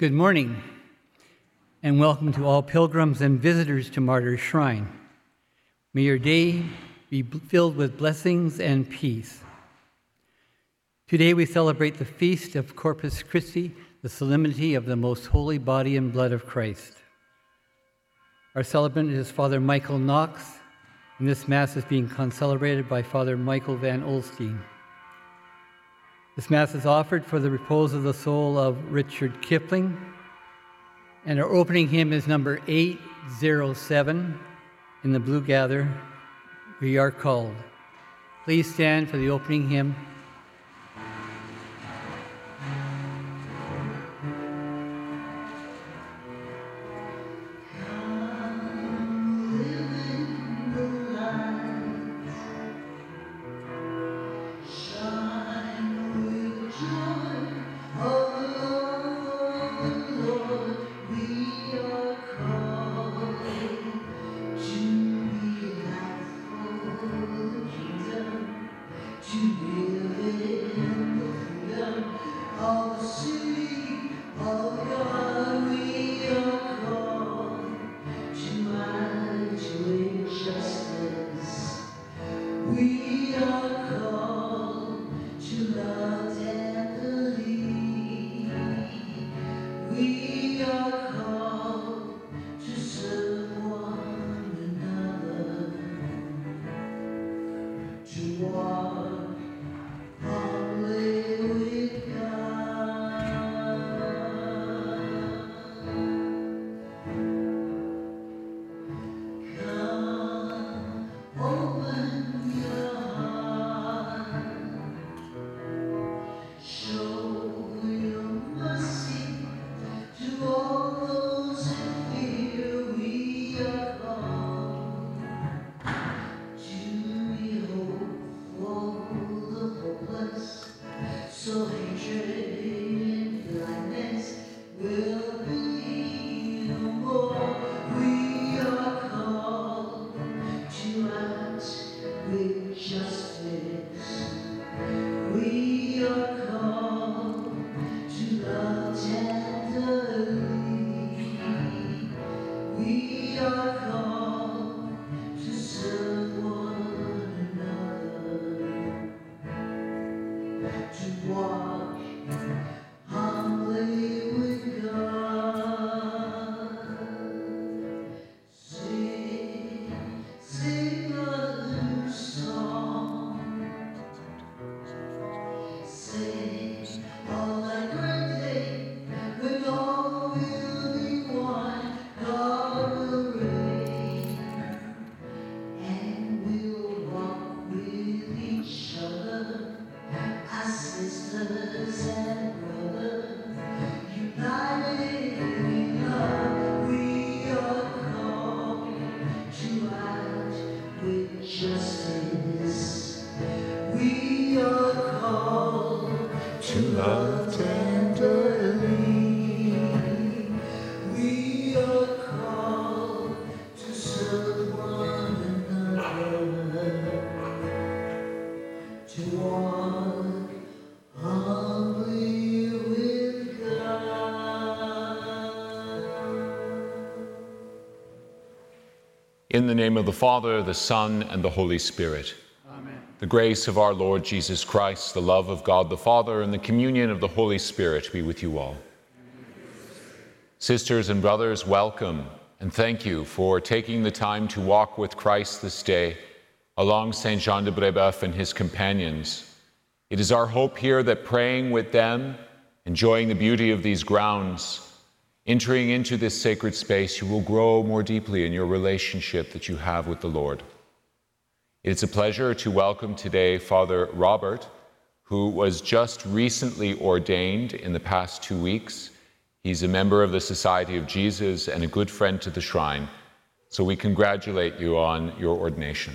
Good morning, and welcome to all pilgrims and visitors to Martyr's Shrine. May your day be filled with blessings and peace. Today we celebrate the feast of Corpus Christi, the solemnity of the most holy body and blood of Christ. Our celebrant is Father Michael Knox, and this Mass is being concelebrated by Father Michael Van Olstein. This Mass is offered for the repose of the soul of Richard Kipling, and our opening hymn is number 807 in the Blue Gather. We are called. Please stand for the opening hymn. In the name of the Father, the Son, and the Holy Spirit. Amen. The grace of our Lord Jesus Christ, the love of God the Father, and the communion of the Holy Spirit be with you all. Sisters and brothers, welcome and thank you for taking the time to walk with Christ this day along Saint Jean de Brebeuf and his companions. It is our hope here that praying with them, enjoying the beauty of these grounds, Entering into this sacred space, you will grow more deeply in your relationship that you have with the Lord. It's a pleasure to welcome today Father Robert, who was just recently ordained in the past two weeks. He's a member of the Society of Jesus and a good friend to the shrine. So we congratulate you on your ordination.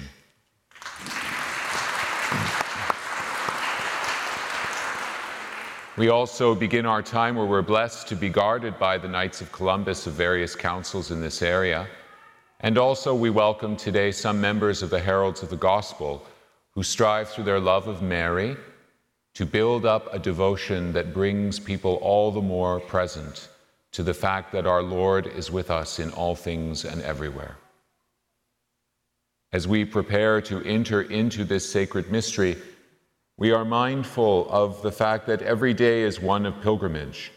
We also begin our time where we're blessed to be guarded by the Knights of Columbus of various councils in this area. And also, we welcome today some members of the Heralds of the Gospel who strive through their love of Mary to build up a devotion that brings people all the more present to the fact that our Lord is with us in all things and everywhere. As we prepare to enter into this sacred mystery, we are mindful of the fact that every day is one of pilgrimage.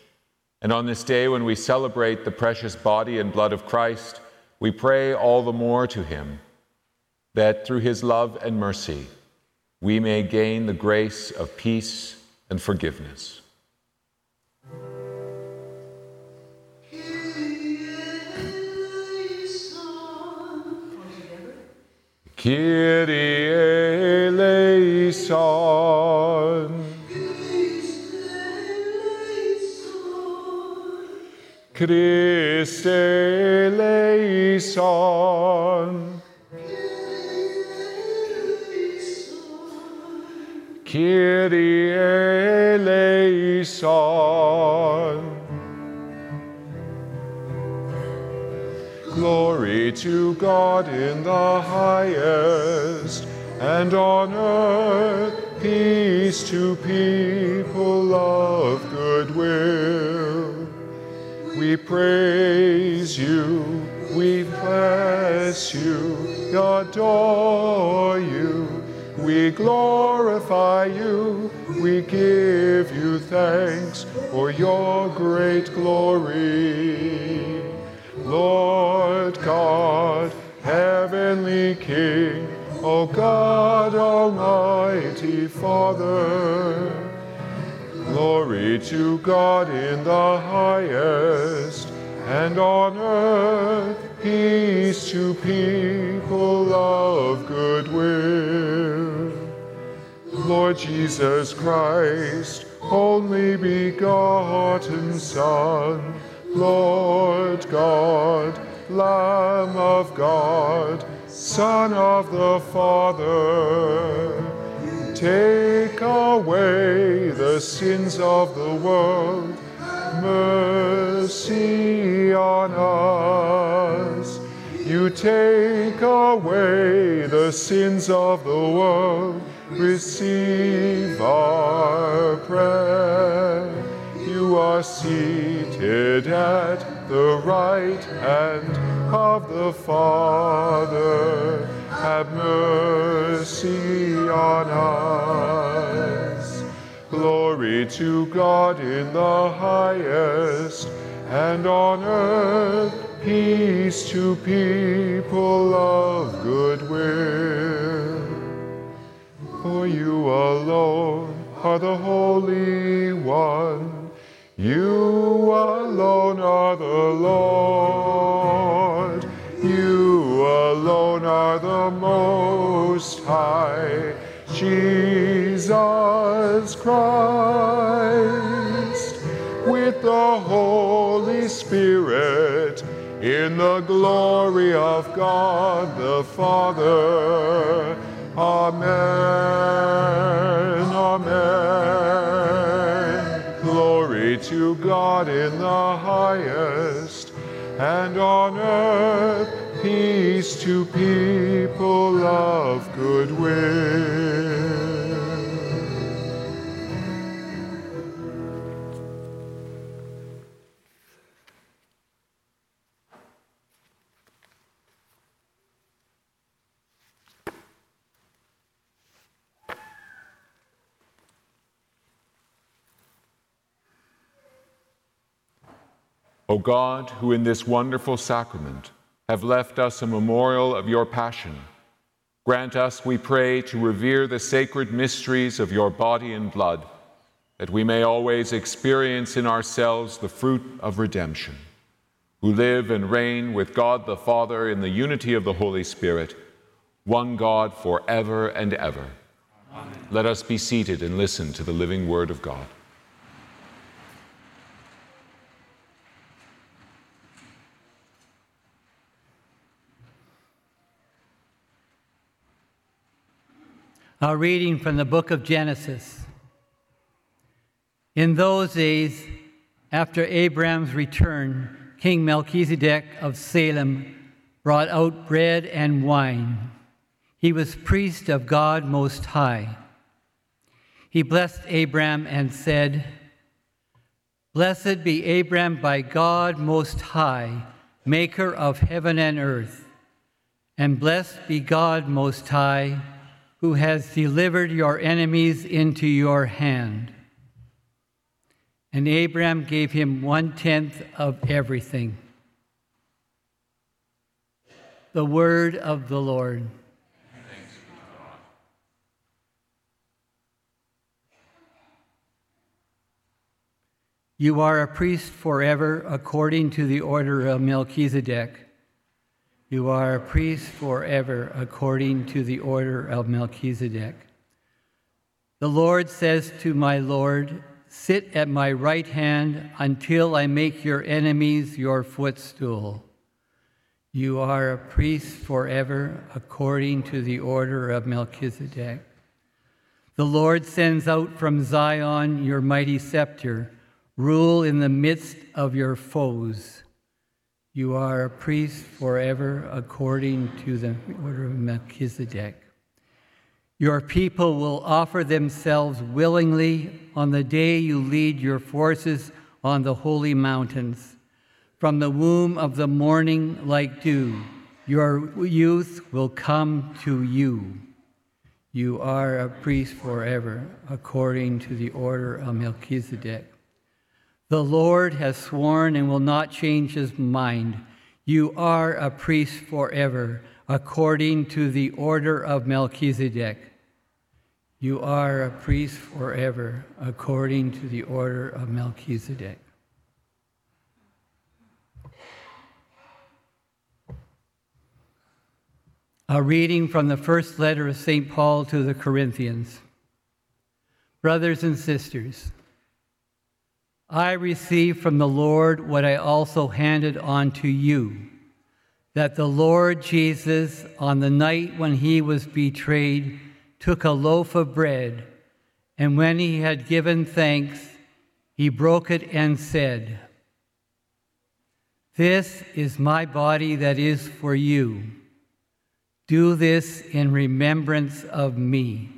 And on this day, when we celebrate the precious body and blood of Christ, we pray all the more to Him that through His love and mercy, we may gain the grace of peace and forgiveness. Kyrie eleison. Christe eleison. Kyrie eleison. Glory to God in the highest, and on earth peace to people of good will. We praise you, we bless you, adore you. We glorify you, we give you thanks for your great glory. Lord God, heavenly King, O God, Almighty Father, glory to God in the highest, and on earth peace to people of good will. Lord Jesus Christ, only begotten Son, Lord God, Lamb of God, Son of the Father, take away the sins of the world, mercy on us. You take away the sins of the world, receive our prayer. You are seated at the right hand of the Father. Have mercy on us. Glory to God in the highest, and on earth peace to people of good will. For you alone are the Holy One. You alone are the Lord. You alone are the Most High. Jesus Christ, with the Holy Spirit, in the glory of God the Father. Amen. Amen. God in the highest, and on earth peace to people of good will. O God, who in this wonderful sacrament have left us a memorial of your passion, grant us, we pray, to revere the sacred mysteries of your body and blood, that we may always experience in ourselves the fruit of redemption, who live and reign with God the Father in the unity of the Holy Spirit, one God forever and ever. Amen. Let us be seated and listen to the living word of God. A reading from the book of Genesis. In those days, after Abraham's return, King Melchizedek of Salem brought out bread and wine. He was priest of God Most High. He blessed Abraham and said, Blessed be Abram by God Most High, maker of heaven and earth. And blessed be God Most High, who has delivered your enemies into your hand. And Abram gave him one tenth of everything. The word of the Lord. You are a priest forever according to the order of Melchizedek. You are a priest forever according to the order of Melchizedek. The Lord says to my Lord, Sit at my right hand until I make your enemies your footstool. You are a priest forever according to the order of Melchizedek. The Lord sends out from Zion your mighty scepter, rule in the midst of your foes. You are a priest forever according to the order of Melchizedek. Your people will offer themselves willingly on the day you lead your forces on the holy mountains. From the womb of the morning, like dew, your youth will come to you. You are a priest forever, according to the order of Melchizedek. The Lord has sworn and will not change his mind. You are a priest forever, according to the order of Melchizedek. You are a priest forever, according to the order of Melchizedek. A reading from the first letter of St. Paul to the Corinthians. Brothers and sisters, I received from the Lord what I also handed on to you that the Lord Jesus, on the night when he was betrayed, took a loaf of bread, and when he had given thanks, he broke it and said, This is my body that is for you. Do this in remembrance of me.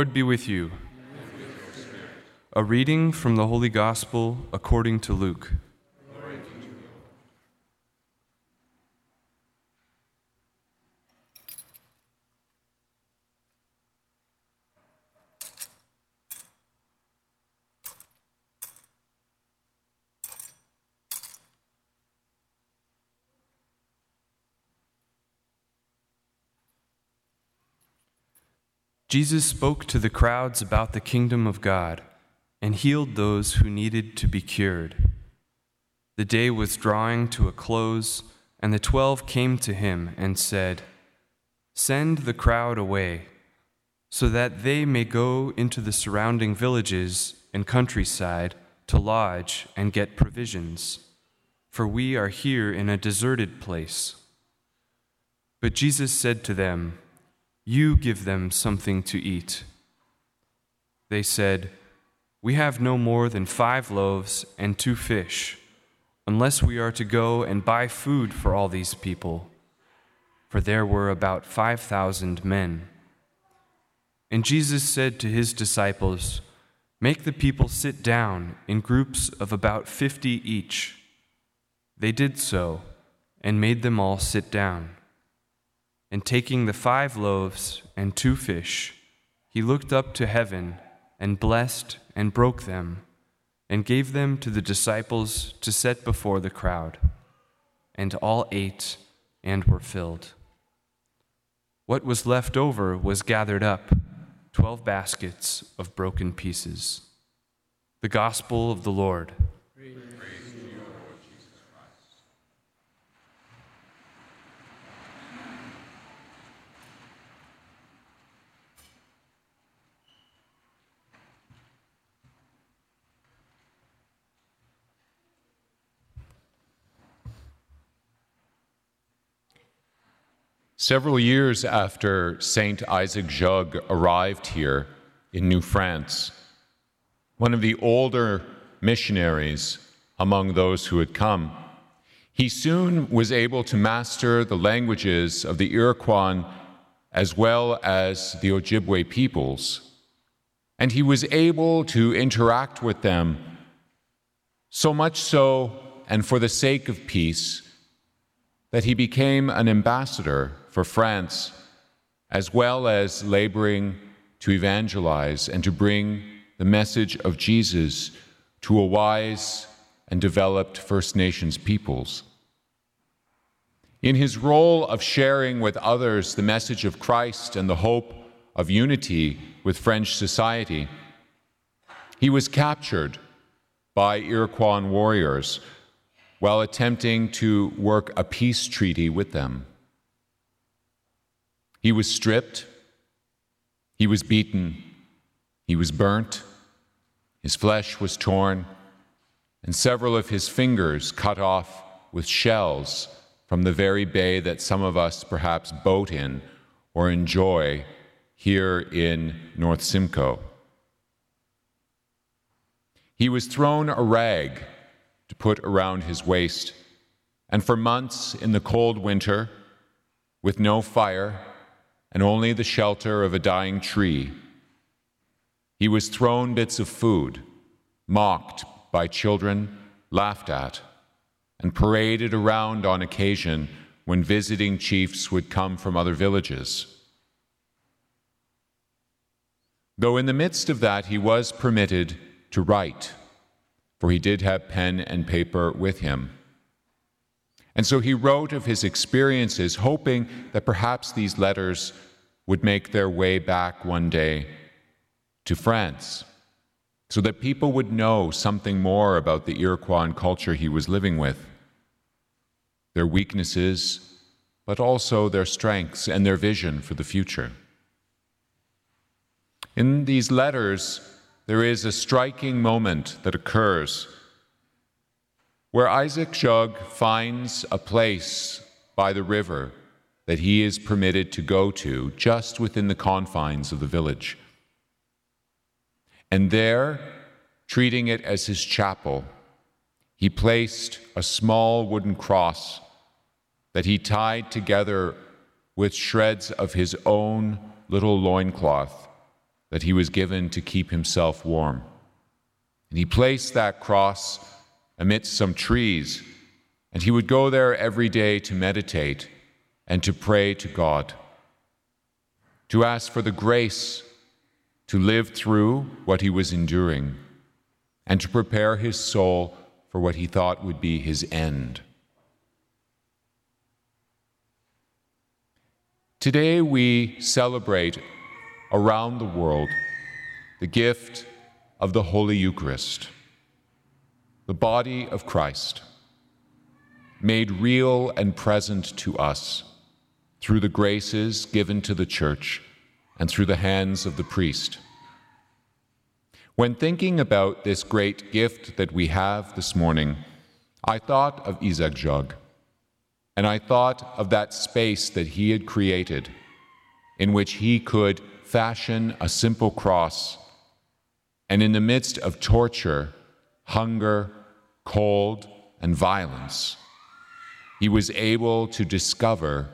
Lord be with you. A reading from the Holy Gospel according to Luke. Jesus spoke to the crowds about the kingdom of God and healed those who needed to be cured. The day was drawing to a close, and the twelve came to him and said, Send the crowd away, so that they may go into the surrounding villages and countryside to lodge and get provisions, for we are here in a deserted place. But Jesus said to them, you give them something to eat. They said, We have no more than five loaves and two fish, unless we are to go and buy food for all these people. For there were about 5,000 men. And Jesus said to his disciples, Make the people sit down in groups of about 50 each. They did so and made them all sit down. And taking the five loaves and two fish, he looked up to heaven and blessed and broke them and gave them to the disciples to set before the crowd. And all ate and were filled. What was left over was gathered up, twelve baskets of broken pieces. The Gospel of the Lord. Several years after Saint Isaac Jogues arrived here in New France, one of the older missionaries among those who had come, he soon was able to master the languages of the Iroquois as well as the Ojibwe peoples, and he was able to interact with them so much so, and for the sake of peace, that he became an ambassador for France, as well as laboring to evangelize and to bring the message of Jesus to a wise and developed First Nations peoples. In his role of sharing with others the message of Christ and the hope of unity with French society, he was captured by Iroquois warriors while attempting to work a peace treaty with them. He was stripped, he was beaten, he was burnt, his flesh was torn, and several of his fingers cut off with shells from the very bay that some of us perhaps boat in or enjoy here in North Simcoe. He was thrown a rag to put around his waist, and for months in the cold winter, with no fire and only the shelter of a dying tree. He was thrown bits of food, mocked by children, laughed at, and paraded around on occasion when visiting chiefs would come from other villages. Though in the midst of that, he was permitted to write, for he did have pen and paper with him. And so he wrote of his experiences, hoping that perhaps these letters would make their way back one day to France, so that people would know something more about the Iroquois and culture he was living with, their weaknesses, but also their strengths and their vision for the future. In these letters, there is a striking moment that occurs where Isaac Jogues finds a place by the river that he is permitted to go to just within the confines of the village. And there, treating it as his chapel, he placed a small wooden cross that he tied together with shreds of his own little loincloth that he was given to keep himself warm. And he placed that cross amidst some trees, and he would go there every day to meditate and to pray to God, to ask for the grace to live through what he was enduring, and to prepare his soul for what he thought would be his end. Today we celebrate around the world the gift of the Holy Eucharist the body of Christ, made real and present to us through the graces given to the church and through the hands of the priest. When thinking about this great gift that we have this morning, I thought of Isaac Jogues, and I thought of that space that he had created in which he could fashion a simple cross, and in the midst of torture, hunger, cold, and violence, he was able to discover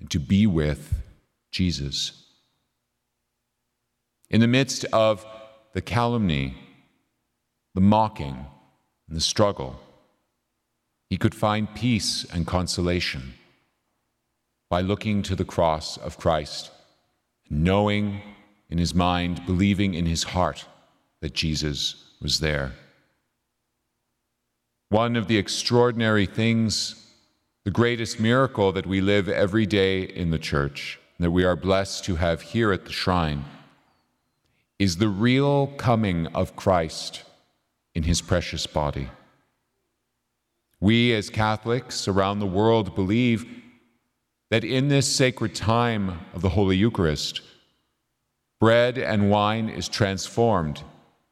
and to be with Jesus. In the midst of the calumny, the mocking, and the struggle, he could find peace and consolation by looking to the cross of Christ, knowing in his mind, believing in his heart that Jesus was there. One of the extraordinary things, the greatest miracle that we live every day in the church, that we are blessed to have here at the shrine, is the real coming of Christ in his precious body. We as Catholics around the world believe that in this sacred time of the Holy Eucharist, bread and wine is transformed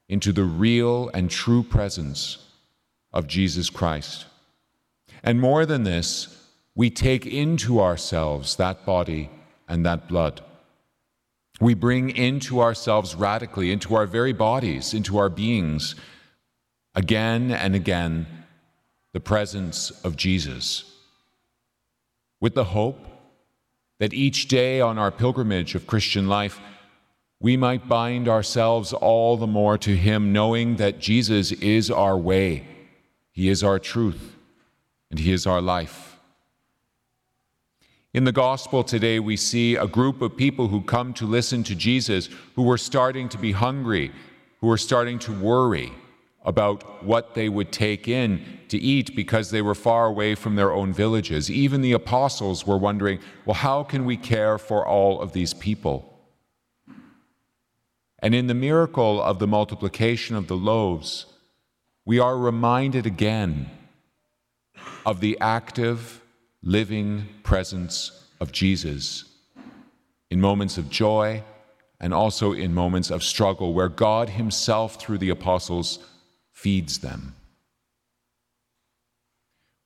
into the real and true presence of Jesus Christ. And more than this, we take into ourselves that body and that blood. We bring into ourselves radically, into our very bodies, into our beings, again and again, the presence of Jesus. With the hope that each day on our pilgrimage of Christian life, we might bind ourselves all the more to Him, knowing that Jesus is our way, He is our truth, and He is our life. In the gospel today, we see a group of people who come to listen to Jesus who were starting to be hungry, who were starting to worry about what they would take in to eat because they were far away from their own villages. Even the apostles were wondering, well, how can we care for all of these people? And in the miracle of the multiplication of the loaves, we are reminded again of the active, living presence of Jesus in moments of joy and also in moments of struggle, where God Himself, through the apostles, feeds them.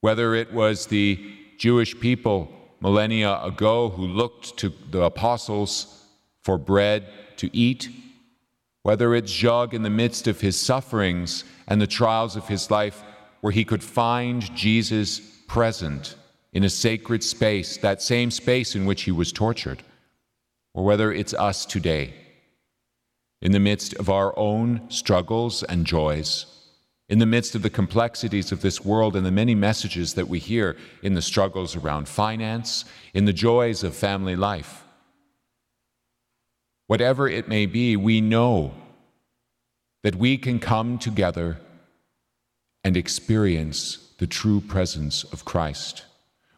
Whether it was the Jewish people millennia ago who looked to the apostles for bread to eat, whether it's Jogues in the midst of his sufferings and the trials of his life, where he could find Jesus present in a sacred space, that same space in which he was tortured, or whether it's us today, in the midst of our own struggles and joys in the midst of the complexities of this world and the many messages that we hear in the struggles around finance, in the joys of family life. Whatever it may be, we know that we can come together and experience the true presence of Christ.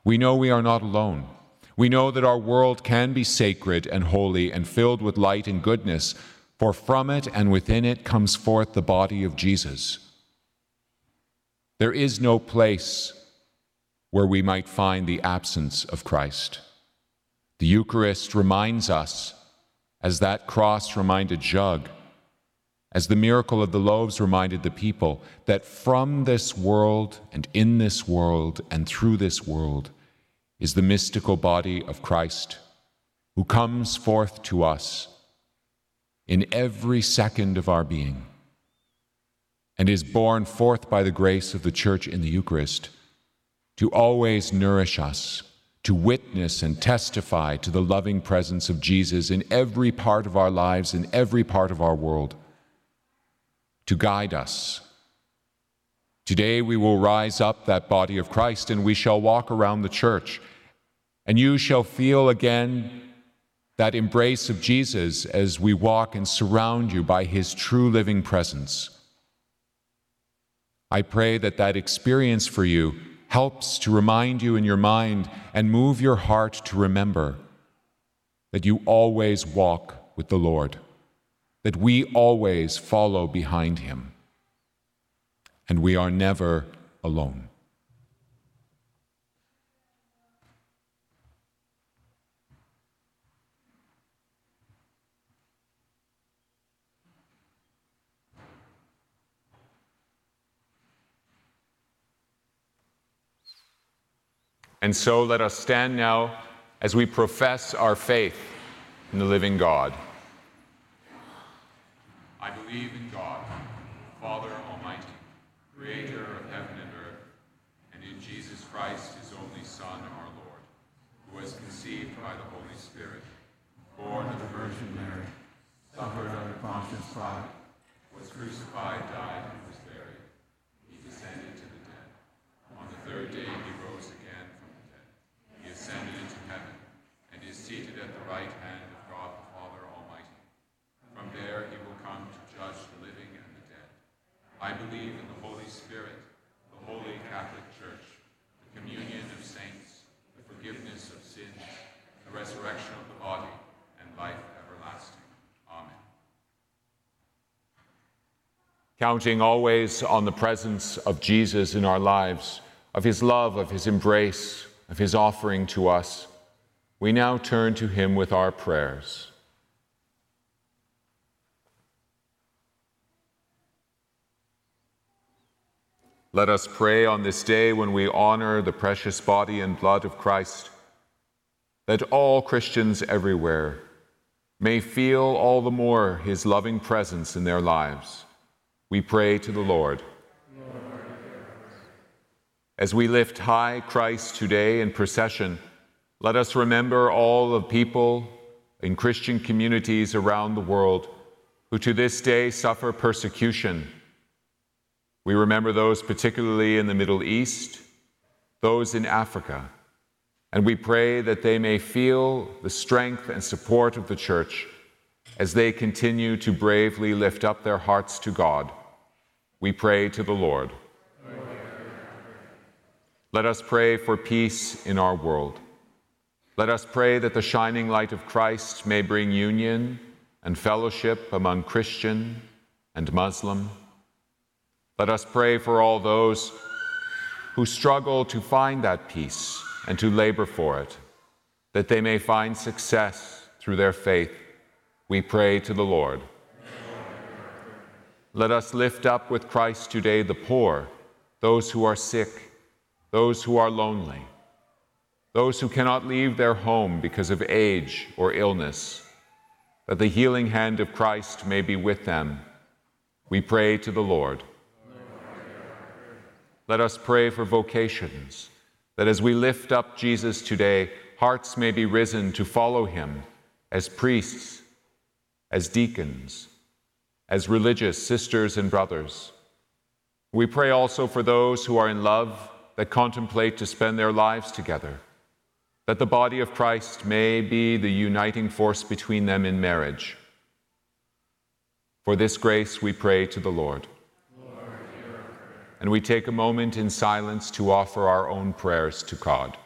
We know we are not alone. We know that our world can be sacred and holy and filled with light and goodness, for from it and within it comes forth the body of Jesus. There is no place where we might find the absence of Christ. The Eucharist reminds us, as that cross reminded Jogues, as the miracle of the loaves reminded the people, that from this world and in this world and through this world is the mystical body of Christ, who comes forth to us in every second of our being and is borne forth by the grace of the Church in the Eucharist to always nourish us, to witness and testify to the loving presence of Jesus in every part of our lives, in every part of our world, to guide us. Today we will rise up that body of Christ and we shall walk around the church, and you shall feel again that embrace of Jesus as we walk and surround you by his true living presence. I pray that that experience for you helps to remind you in your mind and move your heart to remember that you always walk with the Lord, that we always follow behind him, and we are never alone. And so let us stand now as we profess our faith in the living God. I believe in God, Father Almighty, creator of heaven and earth. And in Jesus Christ, his only Son, our Lord, who was conceived by the Holy Spirit, born of the Virgin Mary, suffered under Pontius Pilate, was crucified, died, and was buried. He descended to the dead. On the third day he rose again from the dead. He ascended into heaven and is seated at the right hand of God the Father Almighty. From there he will come to judge the living and the dead. I believe in the Holy Spirit, the holy Catholic Church, the communion of saints, the forgiveness of sins, the resurrection of the body, and life everlasting. Amen. Counting always on the presence of Jesus in our lives, of his love, of his embrace, of his offering to us, we now turn to him with our prayers. Let us pray on this day when we honor the precious body and blood of Christ, that all Christians everywhere may feel all the more his loving presence in their lives. We pray to the Lord. As we lift high Christ today in procession, let us remember all the people in Christian communities around the world who to this day suffer persecution we remember those particularly in the Middle East, those in Africa, and we pray that they may feel the strength and support of the Church as they continue to bravely lift up their hearts to God. We pray to the Lord. Let us pray for peace in our world. Let us pray that the shining light of Christ may bring union and fellowship among Christian and Muslim let us pray for all those who struggle to find that peace and to labor for it, that they may find success through their faith. We pray to the Lord. Let us lift up with Christ today the poor, those who are sick, those who are lonely, those who cannot leave their home because of age or illness, that the healing hand of Christ may be with them. We pray to the Lord. Let us pray for vocations, that as we lift up Jesus today, hearts may be risen to follow him as priests, as deacons, as religious sisters and brothers. We pray also for those who are in love that contemplate to spend their lives together, that the body of Christ may be the uniting force between them in marriage. For this grace we pray to the Lord and we take a moment in silence to offer our own prayers to God.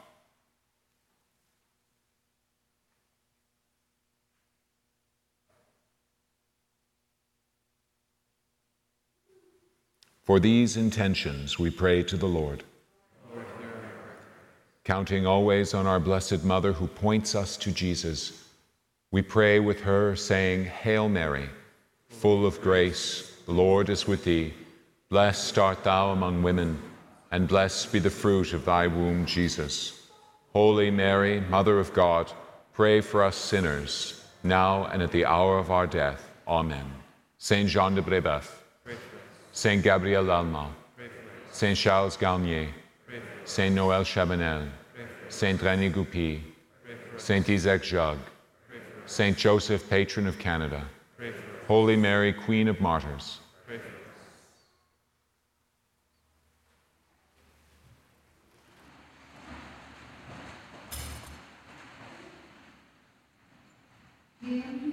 For these intentions, we pray to the Lord. Counting always on our Blessed Mother who points us to Jesus, we pray with her, saying, Hail Mary, full of grace, the Lord is with thee. Blessed art thou among women, and blessed be the fruit of thy womb, Jesus. Holy Mary, Mother of God, pray for us sinners, now and at the hour of our death. Amen. Saint Jean de Brébeuf, Saint Gabriel Lalemant, Saint Charles Garnier, Saint Noël Chabanel, Saint René Goupil, Saint Isaac Jogues, Saint Joseph, patron of Canada, Holy Mary, Queen of Martyrs. Yeah.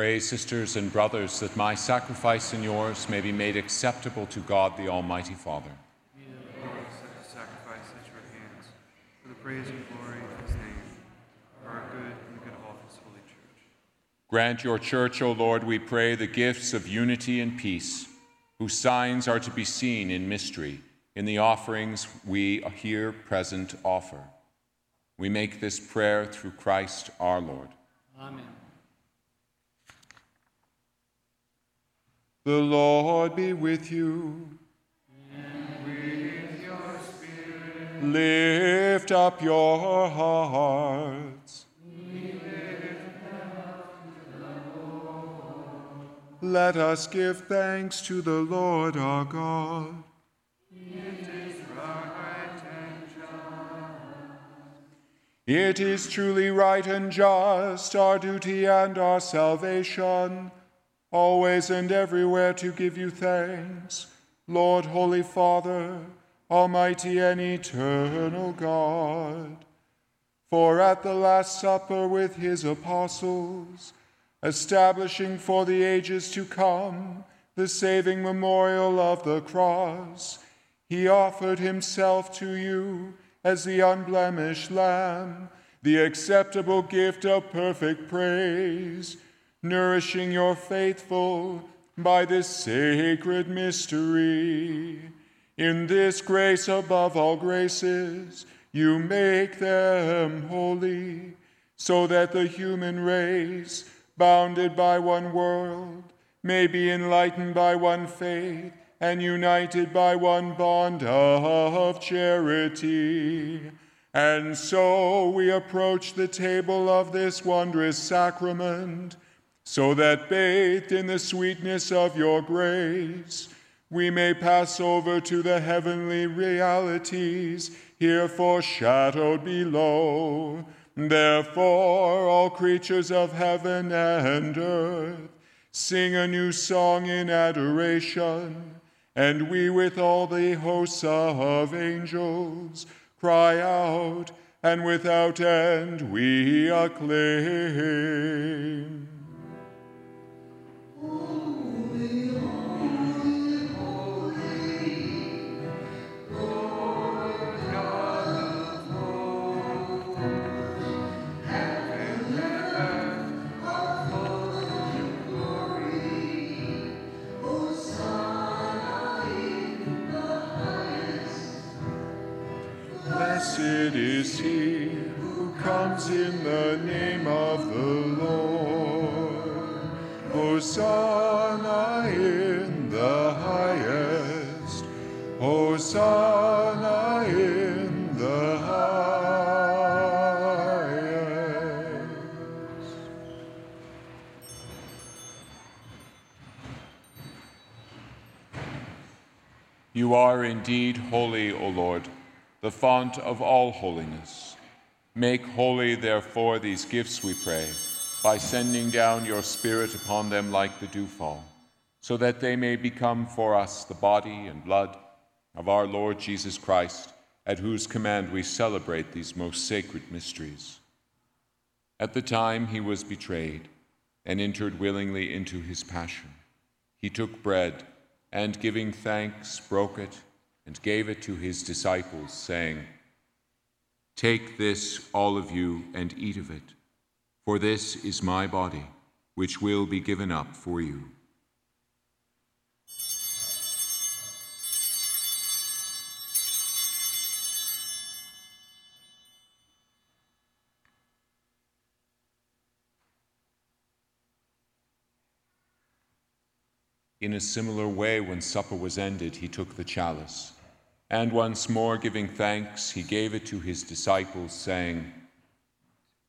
Pray, sisters and brothers, that my sacrifice and yours may be made acceptable to God the Almighty Father. Such a sacrifice at your hands, for the praise and glory of his name, for our good and the good of all his holy church. Grant your church, O Lord, we pray, the gifts of unity and peace, whose signs are to be seen in mystery in the offerings we here present offer. We make this prayer through Christ our Lord. The Lord be with you. Lift up your hearts. Let us give thanks to the Lord our God. It is truly right and just, our duty and our salvation, always and everywhere to give you thanks, Lord, Holy Father, Almighty and eternal God. For at the Last Supper with his apostles, establishing for the ages to come the saving memorial of the cross, he offered himself to you as the unblemished Lamb, the acceptable gift of perfect praise, nourishing your faithful by this sacred mystery. In this grace above all graces, you make them holy, so that the human race, bounded by one world, may be enlightened by one faith and united by one bond of charity. And so we approach the table of this wondrous sacrament, so that bathed in the sweetness of your grace, we may pass over to the heavenly realities here foreshadowed below. Therefore, all creatures of heaven and earth sing a new song in adoration, and we with all the hosts of angels cry out, and without end we acclaim. Blessed is he who comes in the name of the. Hosanna in the highest. Hosanna in the highest. You are indeed holy, O Lord, the font of all holiness. Make holy, therefore, these gifts, we pray, by sending down your Spirit upon them like the dewfall, so that they may become for us the body and blood of our Lord Jesus Christ, at whose command we celebrate these most sacred mysteries. At the time he was betrayed and entered willingly into his passion, he took bread and, giving thanks, broke it and gave it to his disciples, saying, Take this, all of you, and eat of it, for this is my body, which will be given up for you. In a similar way, when supper was ended, he took the chalice, and once more giving thanks, he gave it to his disciples, saying,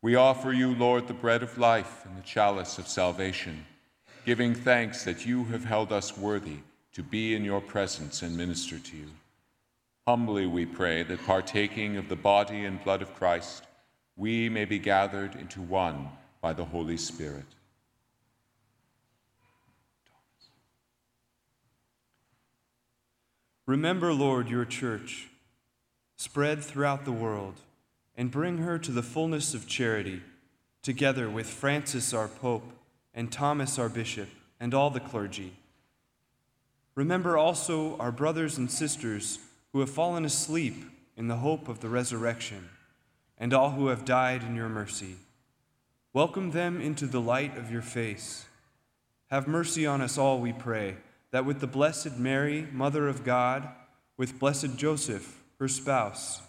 we offer you, Lord, the bread of life and the chalice of salvation, giving thanks that you have held us worthy to be in your presence and minister to you. Humbly we pray that partaking of the body and blood of Christ, we may be gathered into one by the Holy Spirit. Remember, Lord, your church, spread throughout the world, and bring her to the fullness of charity, together with Francis our Pope, and Thomas our Bishop, and all the clergy. Remember also our brothers and sisters who have fallen asleep in the hope of the resurrection, and all who have died in your mercy. Welcome them into the light of your face. Have mercy on us all, we pray, that with the Blessed Mary, Mother of God, with Blessed Joseph, her spouse,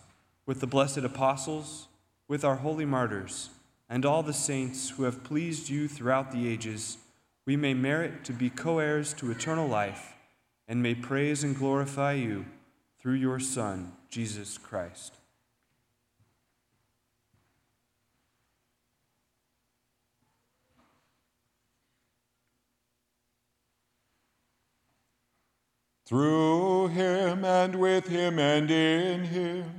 with the blessed apostles, with our holy martyrs, and all the saints who have pleased you throughout the ages, we may merit to be co heirs to eternal life, and may praise and glorify you through your Son, Jesus Christ. Through him and with him and in him,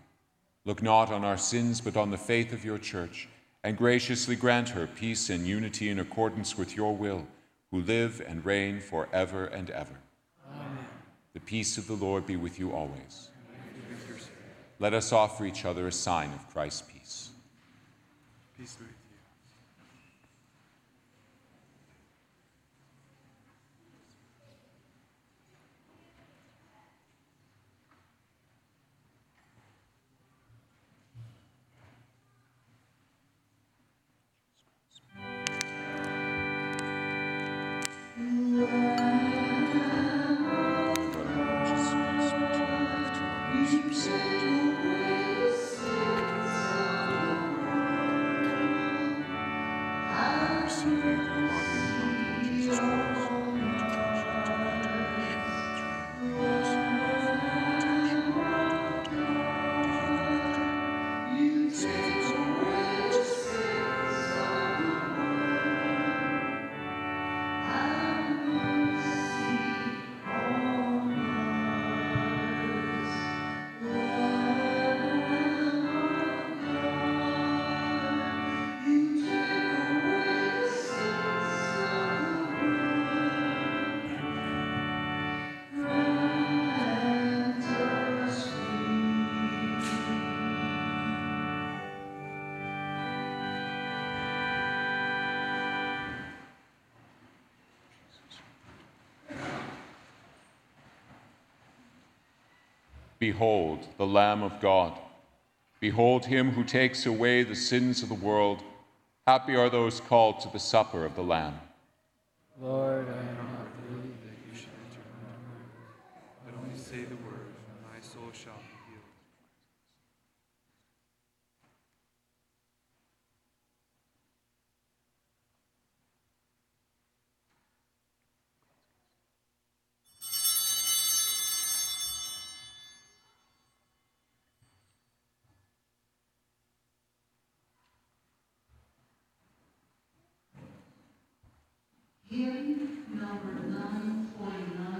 Look not on our sins, but on the faith of your church, and graciously grant her peace and unity in accordance with your will, who live and reign for ever and ever. Amen. The peace of the Lord be with you always. Let us offer each other a sign of Christ's peace. Peace Behold the Lamb of God. Behold him who takes away the sins of the world. Happy are those called to the supper of the Lamb. number 9.9.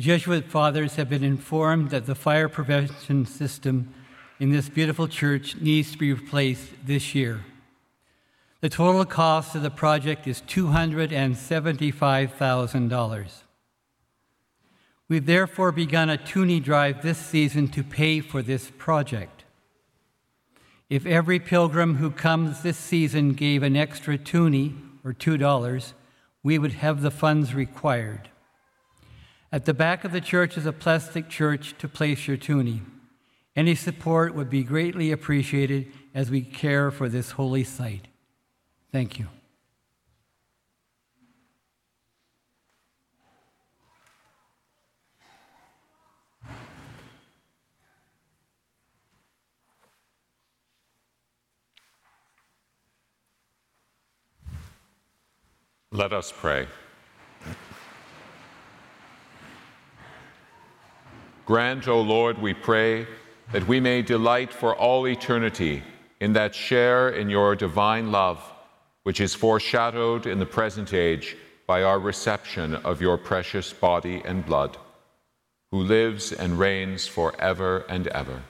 Jesuit fathers have been informed that the fire prevention system in this beautiful church needs to be replaced this year. The total cost of the project is $275,000. We've therefore begun a Toonie drive this season to pay for this project. If every pilgrim who comes this season gave an extra toonie, or $2, we would have the funds required. At the back of the church is a plastic church to place your toonie. Any support would be greatly appreciated as we care for this holy site. Thank you. Let us pray. Grant, O Lord, we pray, that we may delight for all eternity in that share in your divine love, which is foreshadowed in the present age by our reception of your precious body and blood, who lives and reigns forever and ever.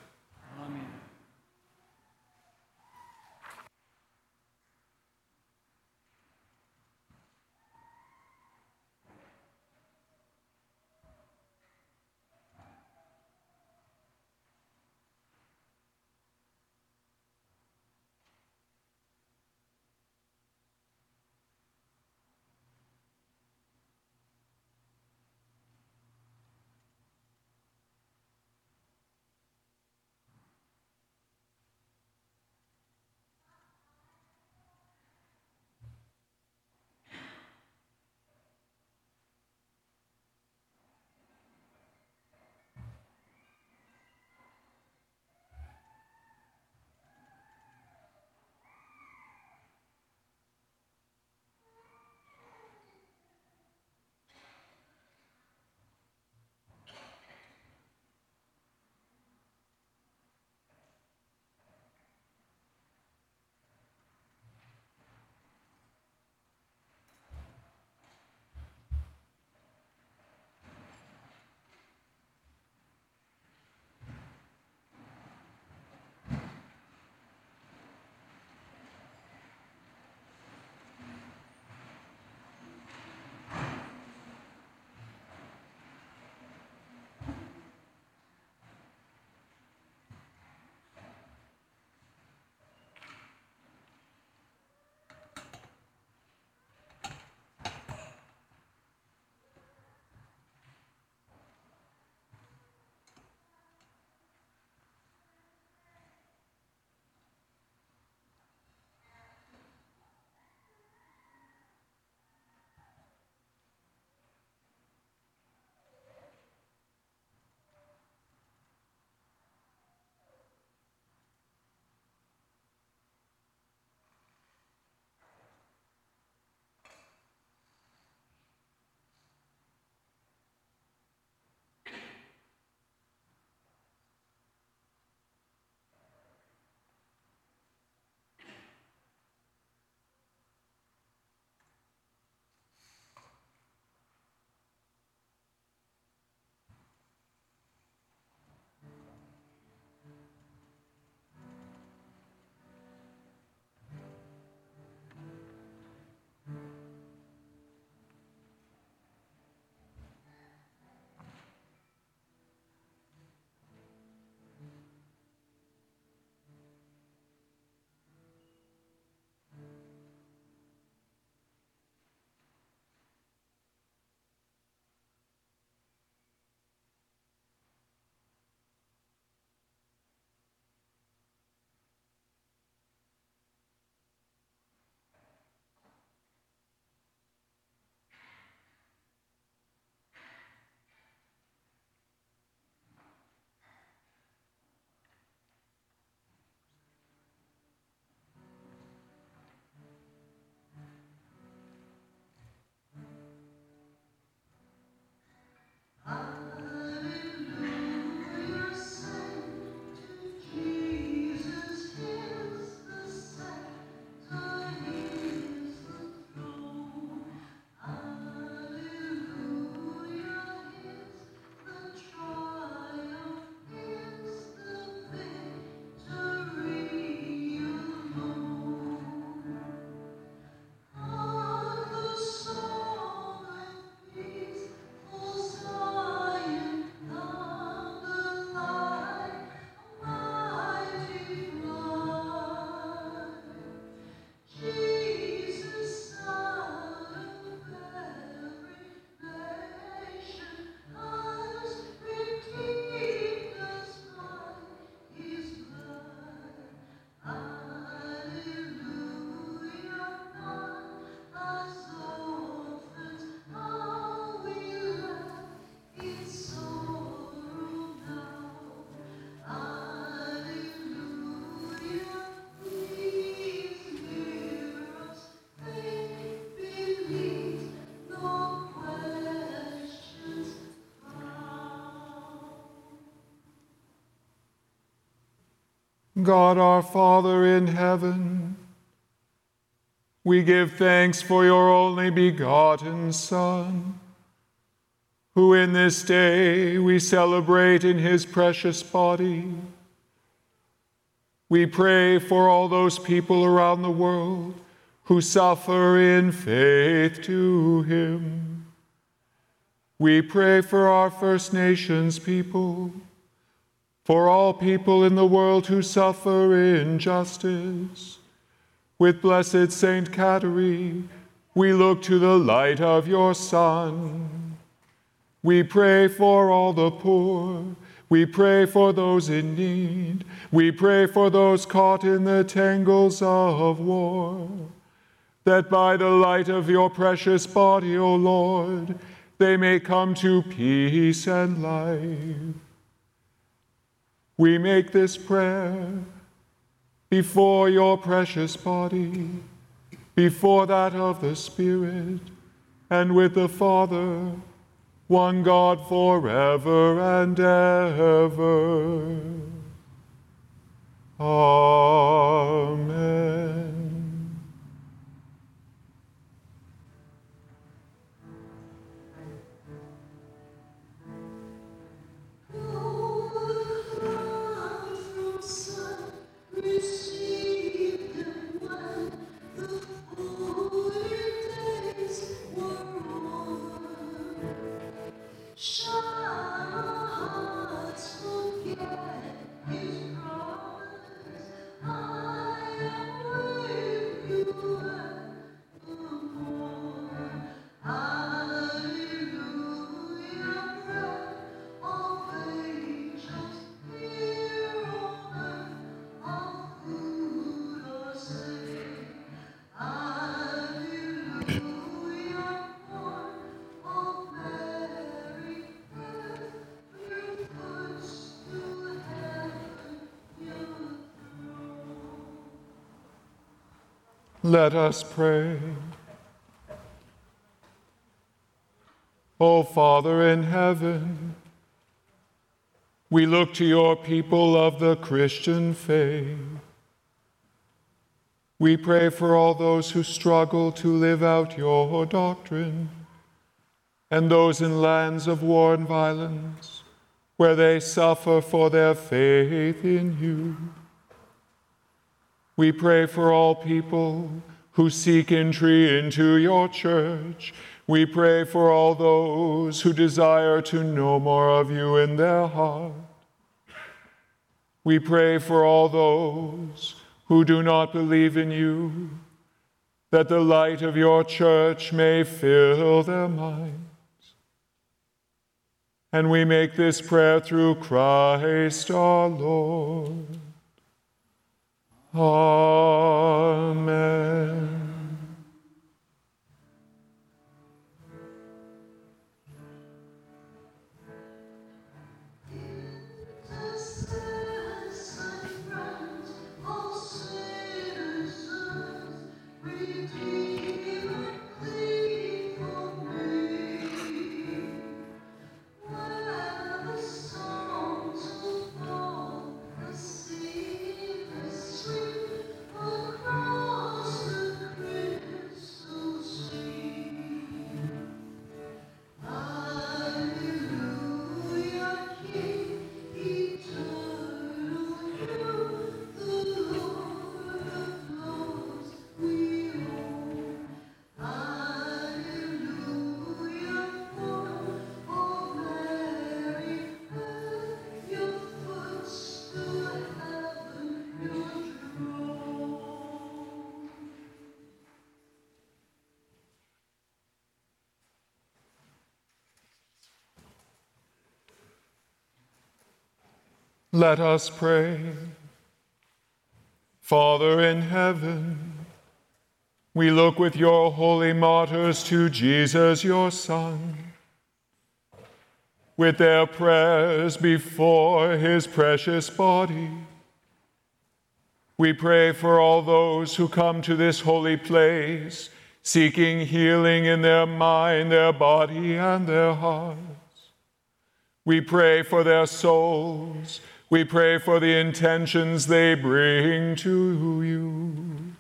God our Father in heaven, we give thanks for your only begotten Son, who in this day we celebrate in his precious body. We pray for all those people around the world who suffer in faith to him. We pray for our First Nations people, for all people in the world who suffer injustice. With blessed Saint Catherine, we look to the light of your Son. We pray for all the poor. We pray for those in need. We pray for those caught in the tangles of war. That by the light of your precious body, O Lord, they may come to peace and life. We make this prayer before your precious body, before that of the Spirit, and with the Father, one God forever and ever. Amen. Let us pray. O Father in heaven, we look to your people of the Christian faith. We pray for all those who struggle to live out your doctrine, and those in lands of war and violence, where they suffer for their faith in you. We pray for all people who seek entry into your church. We pray for all those who desire to know more of you in their heart. We pray for all those who do not believe in you, that the light of your church may fill their minds. And we make this prayer through Christ our Lord. Amen. Let us pray. Father in heaven, we look with your holy martyrs to Jesus, your Son. With their prayers before his precious body, we pray for all those who come to this holy place, seeking healing in their mind, their body, and their hearts. We pray for their souls We pray for the intentions they bring to you.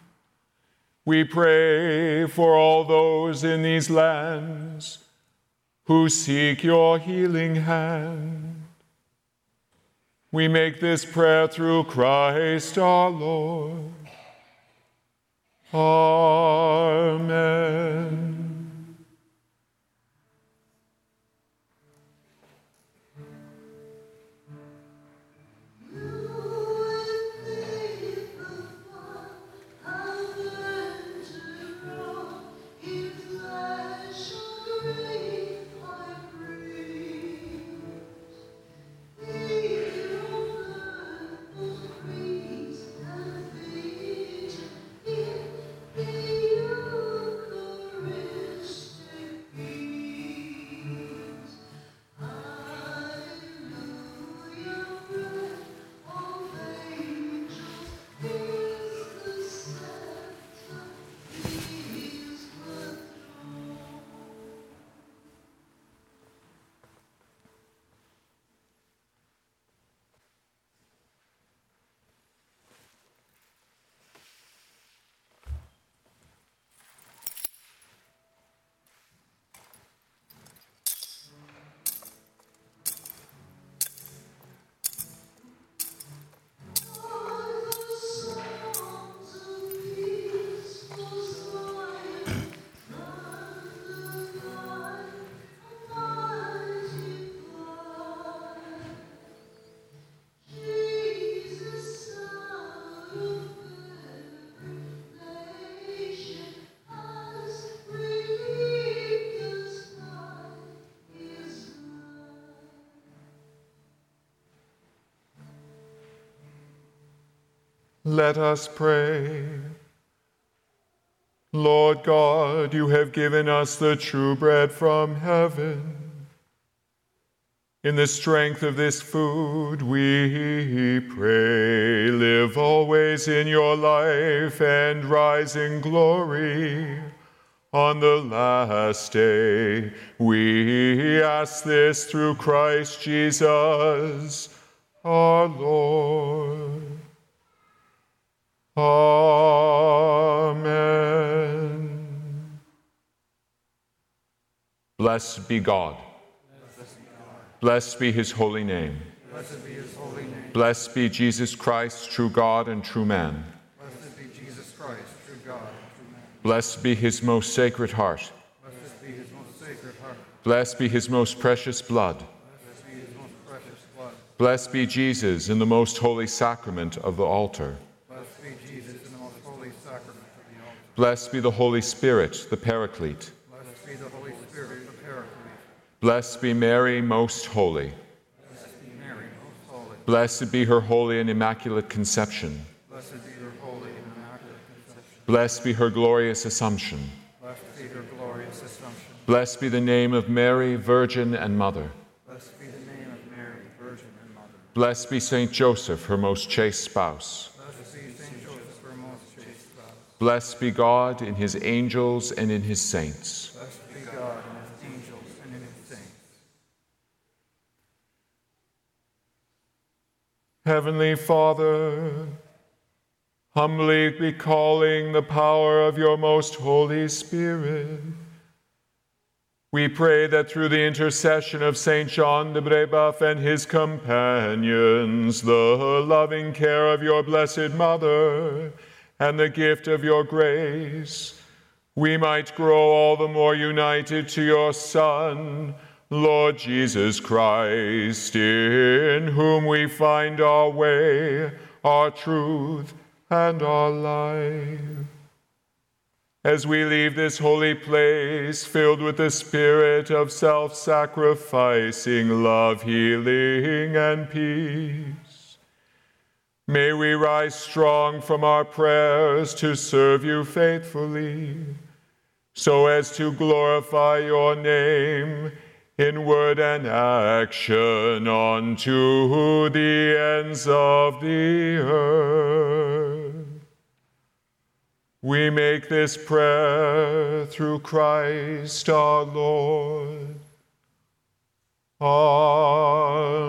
We pray for all those in these lands who seek your healing hand. We make this prayer through Christ our Lord. Amen. Let us pray. Lord God, you have given us the true bread from heaven. In the strength of this food, we pray, live always in your life and rise in glory. On the last day, we ask this through Christ Jesus, our Lord. Blessed be God. Blessed be his holy name. Blessed be Jesus Christ, true God and true man. Blessed be Jesus Christ, true God and true man. Blessed be his most sacred heart. Blessed be his most precious blood. Blessed be Jesus in the most holy sacrament of the altar. Blessed be Jesus in the most holy sacrament of the altar. Blessed be the Holy Spirit, the Paraclete. Blessed be the Holy. Blessed be Mary, most holy. Blessed be her holy and immaculate conception. Blessed be her holy and immaculate conception. Blessed be her glorious assumption. Blessed be her glorious assumption. Blessed be the name of Mary, Virgin and Mother. Blessed be the name of Mary, Virgin and Mother. Blessed be Saint Joseph, her most chaste spouse. Blessed be Saint Joseph, her most chaste spouse. Blessed be God in his angels and in his saints. Blessed be God and his angels and in his saints. Heavenly Father, humbly recalling the power of your most Holy Spirit, we pray that through the intercession of Saint John de Brebeuf and his companions, the loving care of your Blessed Mother, and the gift of your grace, we might grow all the more united to your Son, Lord Jesus Christ, in whom we find our way, our truth, and our life. As we leave this holy place filled with the spirit of self sacrificing love, healing, and peace, may we rise strong from our prayers to serve you faithfully, so as to glorify your name in word and action unto the ends of the earth. We make this prayer through Christ our Lord. Amen.